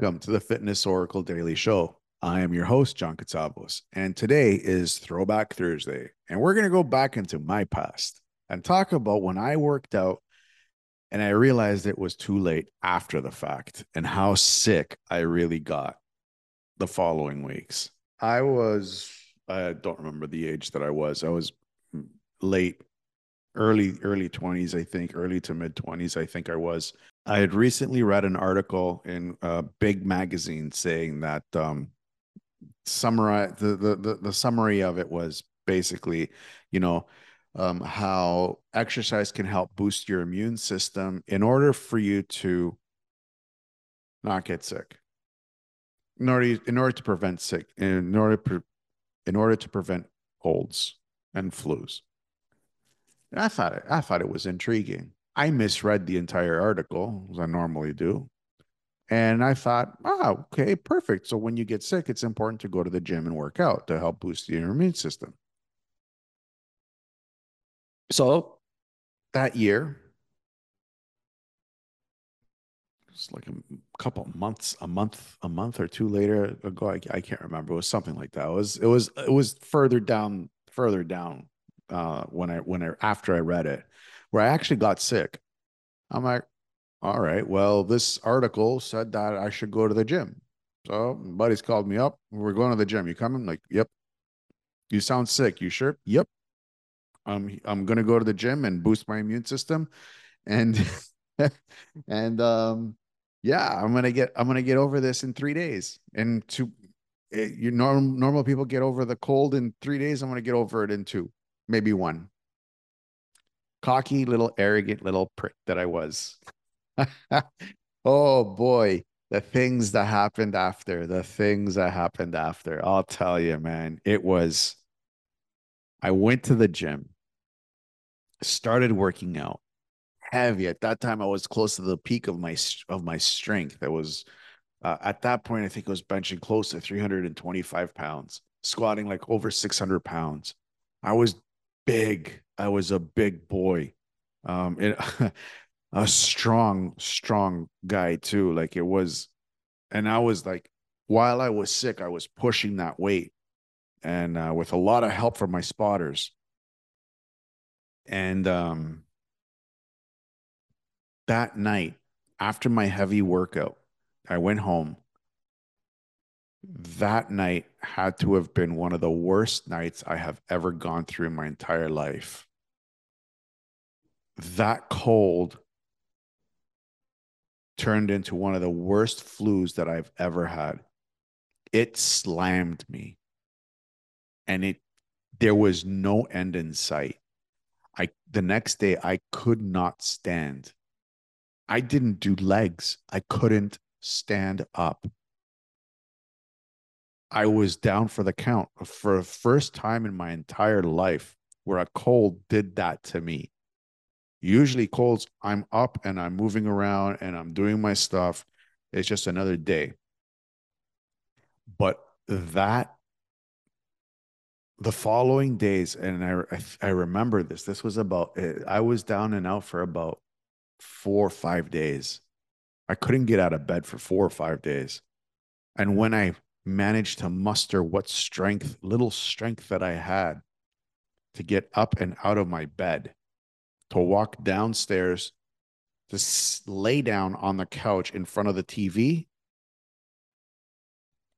Welcome to the Fitness Oracle Daily Show. I am your host, John Katsavos, and today is Throwback Thursday. And we're going to go back into my past and talk about when I worked out and I realized it was too late after the fact and how sick I really got the following weeks. I was, I don't remember the age that I was. I was late, early, early 20s, I think, early to mid 20s, I think I was. I had recently read an article in a big magazine saying that um, summarize the, the the the summary of it was basically, you know, um, how exercise can help boost your immune system in order for you to not get sick. In order, in order to prevent sick, in order, in order to prevent colds and flus. And I thought it, I thought it was intriguing. I misread the entire article, as I normally do. And I thought, oh, okay, perfect. So when you get sick, it's important to go to the gym and work out to help boost your immune system. So that year, it's like a couple months, a month, a month or two later ago. I, I, can't remember. It was something like that. It was, it was, it was further down, further down uh, when I, when I, after I read it, where I actually got sick. I'm like, all right, well, this article said that I should go to the gym. So buddies called me up. We're going to the gym. You coming? Like, yep. You sound sick. You sure? Yep. I'm I'm gonna go to the gym and boost my immune system, and and um, yeah, I'm gonna get I'm gonna get over this in three days. And to eh, you normal normal people get over the cold in three days. I'm gonna get over it in two, maybe one. Cocky little arrogant little prick that I was. oh boy, the things that happened after, the things that happened after. I'll tell you, man, it was I went to the gym, started working out heavy. At that time, I was close to the peak of my of my strength. I was uh, at that point, I think I was benching close to 325 pounds, squatting like over 600 pounds. I was big. I was a big boy. Um, it, a strong, strong guy too. Like it was, and I was like, while I was sick, I was pushing that weight and uh, with a lot of help from my spotters. And um, that night, after my heavy workout, I went home. That night had to have been one of the worst nights I have ever gone through in my entire life. That cold turned into one of the worst flus that I've ever had. It slammed me and it there was no end in sight. I the next day I could not stand. I didn't do legs. I couldn't stand up. I was down for the count for the first time in my entire life where a cold did that to me. Usually colds, I'm up and I'm moving around and I'm doing my stuff. It's just another day. But that the following days, and I, I, remember this. This was about. Eh, I was down and out for about four or five days. I couldn't get out of bed for four or five days, and when I managed to muster what strength, little strength that I had, to get up and out of my bed, to walk downstairs, to lay down on the couch in front of the TV,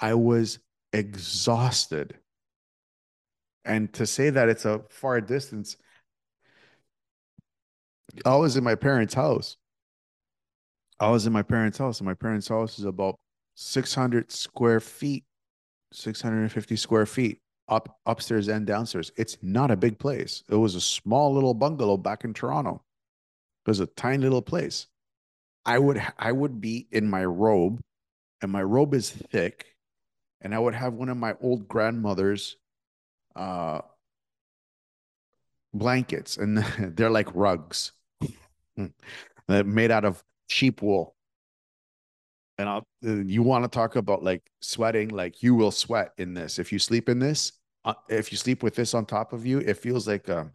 I was exhausted and to say that it's a far distance, I was in my parents' house. I was in my parents' house, and my parents' house is about 600 square feet, 650 square feet up upstairs and downstairs. It's not a big place. It was a small little bungalow back in Toronto. It was a tiny little place. I would I would be in my robe, and my robe is thick, and I would have one of my old grandmother's uh, blankets, and they're like rugs. They're made out of sheep wool. And I'll, you want to talk about like sweating, like you will sweat in this. If you sleep in this, uh, if you sleep with this on top of you, it feels like a,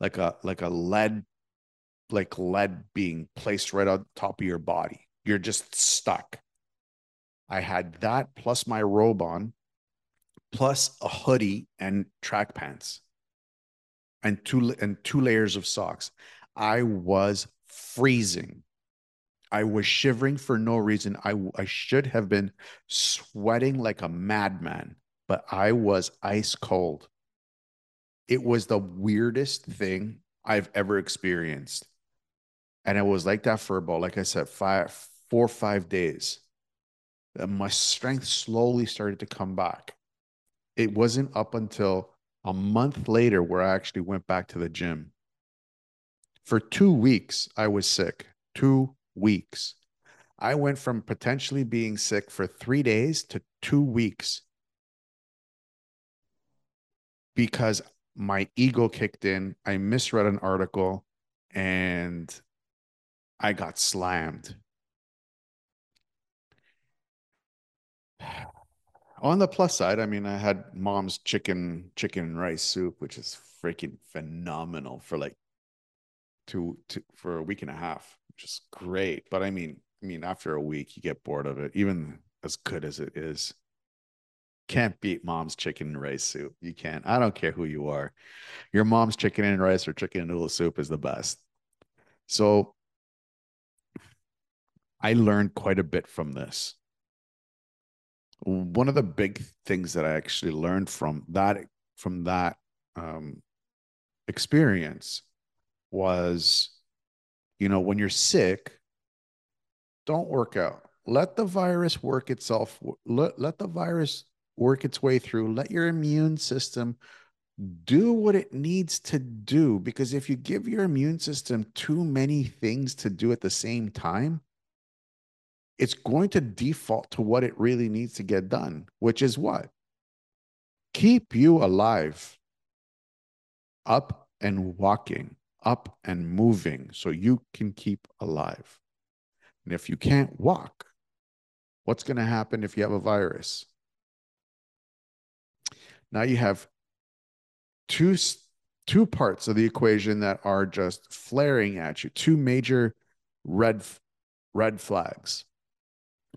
like a, like a lead, like lead being placed right on top of your body. You're just stuck. I had that plus my robe on, plus a hoodie and track pants, and two and two layers of socks. I was freezing. I was shivering for no reason. I I should have been sweating like a madman, but I was ice cold. It was the weirdest thing I've ever experienced. And it was like that for about, like I said, five, four or five days. And my strength slowly started to come back. It wasn't up until a month later where I actually went back to the gym. For two weeks, I was sick. Two weeks. I went from potentially being sick for three days to two weeks because my ego kicked in. I misread an article and I got slammed. On the plus side, I mean, I had mom's chicken chicken and rice soup, which is freaking phenomenal for like two, two for a week and a half, which is great. But I mean, I mean, after a week, you get bored of it, even as good as it is. Can't beat mom's chicken and rice soup. You can't. I don't care who you are. Your mom's chicken and rice or chicken and noodle soup is the best. So I learned quite a bit from this. One of the big things that I actually learned from that from that um, experience was, you know, when you're sick, don't work out. Let the virus work itself. Let, let the virus work its way through. Let your immune system do what it needs to do. Because if you give your immune system too many things to do at the same time, it's going to default to what it really needs to get done, which is what? Keep you alive, up and walking, up and moving so you can keep alive. And if you can't walk, what's going to happen if you have a virus? Now you have two two parts of the equation that are just flaring at you, two major red red flags.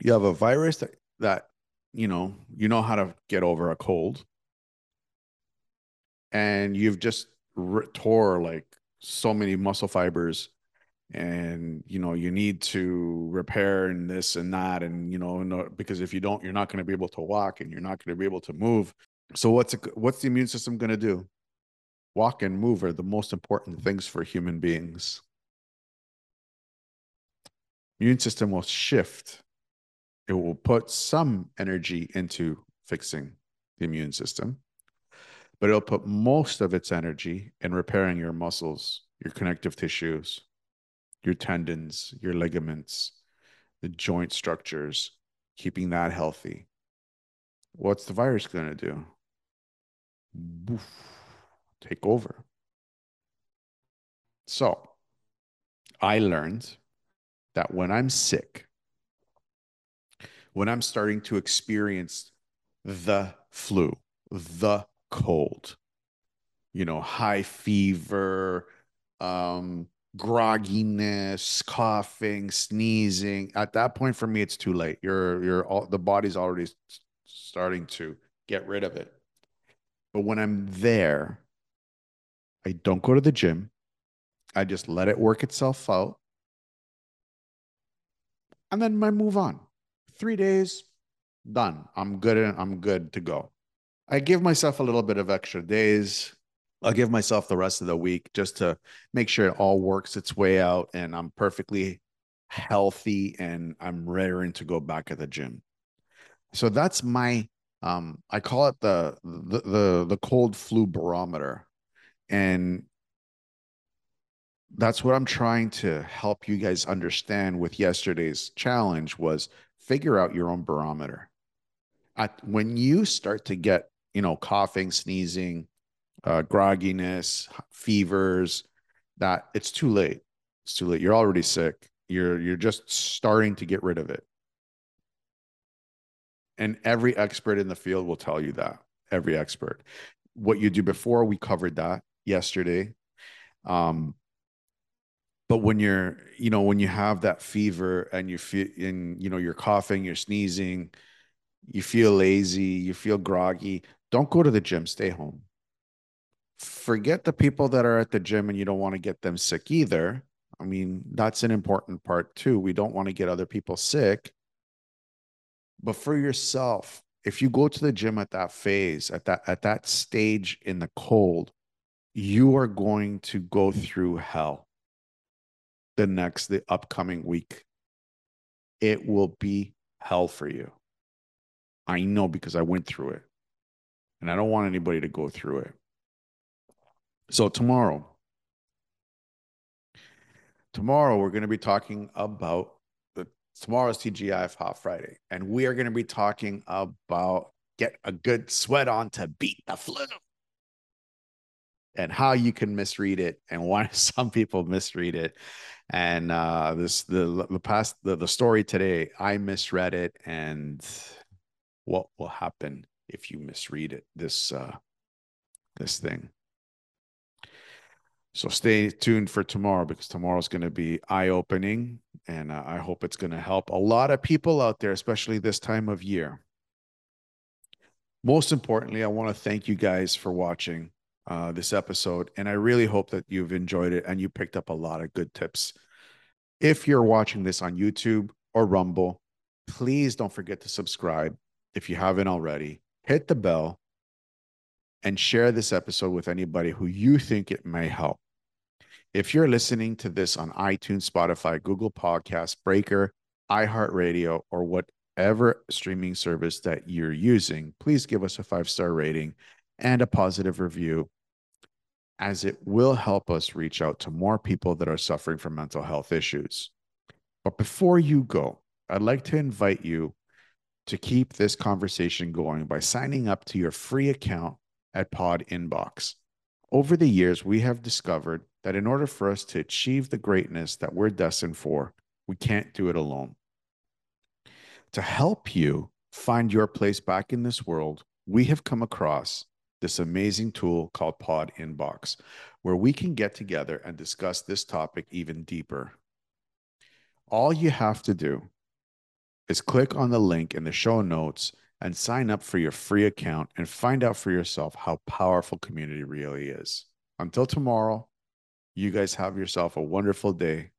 You have a virus that, that you know, you know how to get over a cold. And you've just tore like so many muscle fibers and you know you need to repair and this and that and you know because if you don't you're not going to be able to walk and you're not going to be able to move so what's what's the immune system going to do? Walk and move are the most important things for human beings. Immune system will shift. It will put some energy into fixing the immune system, but it'll put most of its energy in repairing your muscles, your connective tissues, your tendons, your ligaments, the joint structures, keeping that healthy. What's the virus going to do? Take over. So I learned that when I'm sick, when I'm starting to experience the flu, the cold, you know, high fever, um, grogginess, coughing, sneezing. At that point, for me, it's too late. You're, you're all the body's already starting to get rid of it. But when I'm there, I don't go to the gym. I just let it work itself out. And then I move on. Three days, done. I'm good. I'm good to go. I give myself a little bit of extra days. I'll give myself the rest of the week just to make sure it all works its way out and I'm perfectly healthy and I'm raring to go back at the gym. So that's my um, I call it the, the the the cold flu barometer, and that's what I'm trying to help you guys understand with yesterday's challenge was figure out your own barometer. At, when you start to get you know coughing, sneezing, uh, grogginess, fevers, that it's too late. It's too late. You're already sick. You're you're just starting to get rid of it. And every expert in the field will tell you that. Every expert. What you do before, we covered that yesterday. Um, but when you're, you know, when you have that fever and you feel, and you know, you're coughing, you're sneezing, you feel lazy, you feel groggy, don't go to the gym, stay home. Forget the people that are at the gym and you don't want to get them sick either. I mean, that's an important part too. We don't want to get other people sick. But for yourself, if you go to the gym at that phase, at that at that stage in the cold, you are going to go through hell the next the upcoming week. It will be hell for you. I know because I went through it. And I don't want anybody to go through it. So tomorrow, tomorrow we're going to be talking about the tomorrow's TGIF Hot Friday, and we are going to be talking about get a good sweat on to beat the flu, and how you can misread it, and why some people misread it. And uh, this the the past the the story today, I misread it, and what will happen if you misread it this uh, this thing. So stay tuned for tomorrow because tomorrow is going to be eye opening and uh, I hope it's going to help a lot of people out there, especially this time of year. Most importantly, I want to thank you guys for watching uh, this episode. And I really hope that you've enjoyed it and you picked up a lot of good tips. If you're watching this on YouTube or Rumble, please don't forget to subscribe if you haven't already. Hit the bell and share this episode with anybody who you think it may help. If you're listening to this on iTunes, Spotify, Google Podcasts, Breaker, iHeartRadio, or whatever streaming service that you're using, please give us a five star rating and a positive review, as it will help us reach out to more people that are suffering from mental health issues. But before you go, I'd like to invite you to keep this conversation going by signing up to your free account at PodInBox. Over the years, we have discovered that in order for us to achieve the greatness that we're destined for, we can't do it alone. To help you find your place back in this world, we have come across this amazing tool called PodInBox, where we can get together and discuss this topic even deeper. All you have to do is click on the link in the show notes and sign up for your free account and find out for yourself how powerful community really is. Until tomorrow, you guys have yourself a wonderful day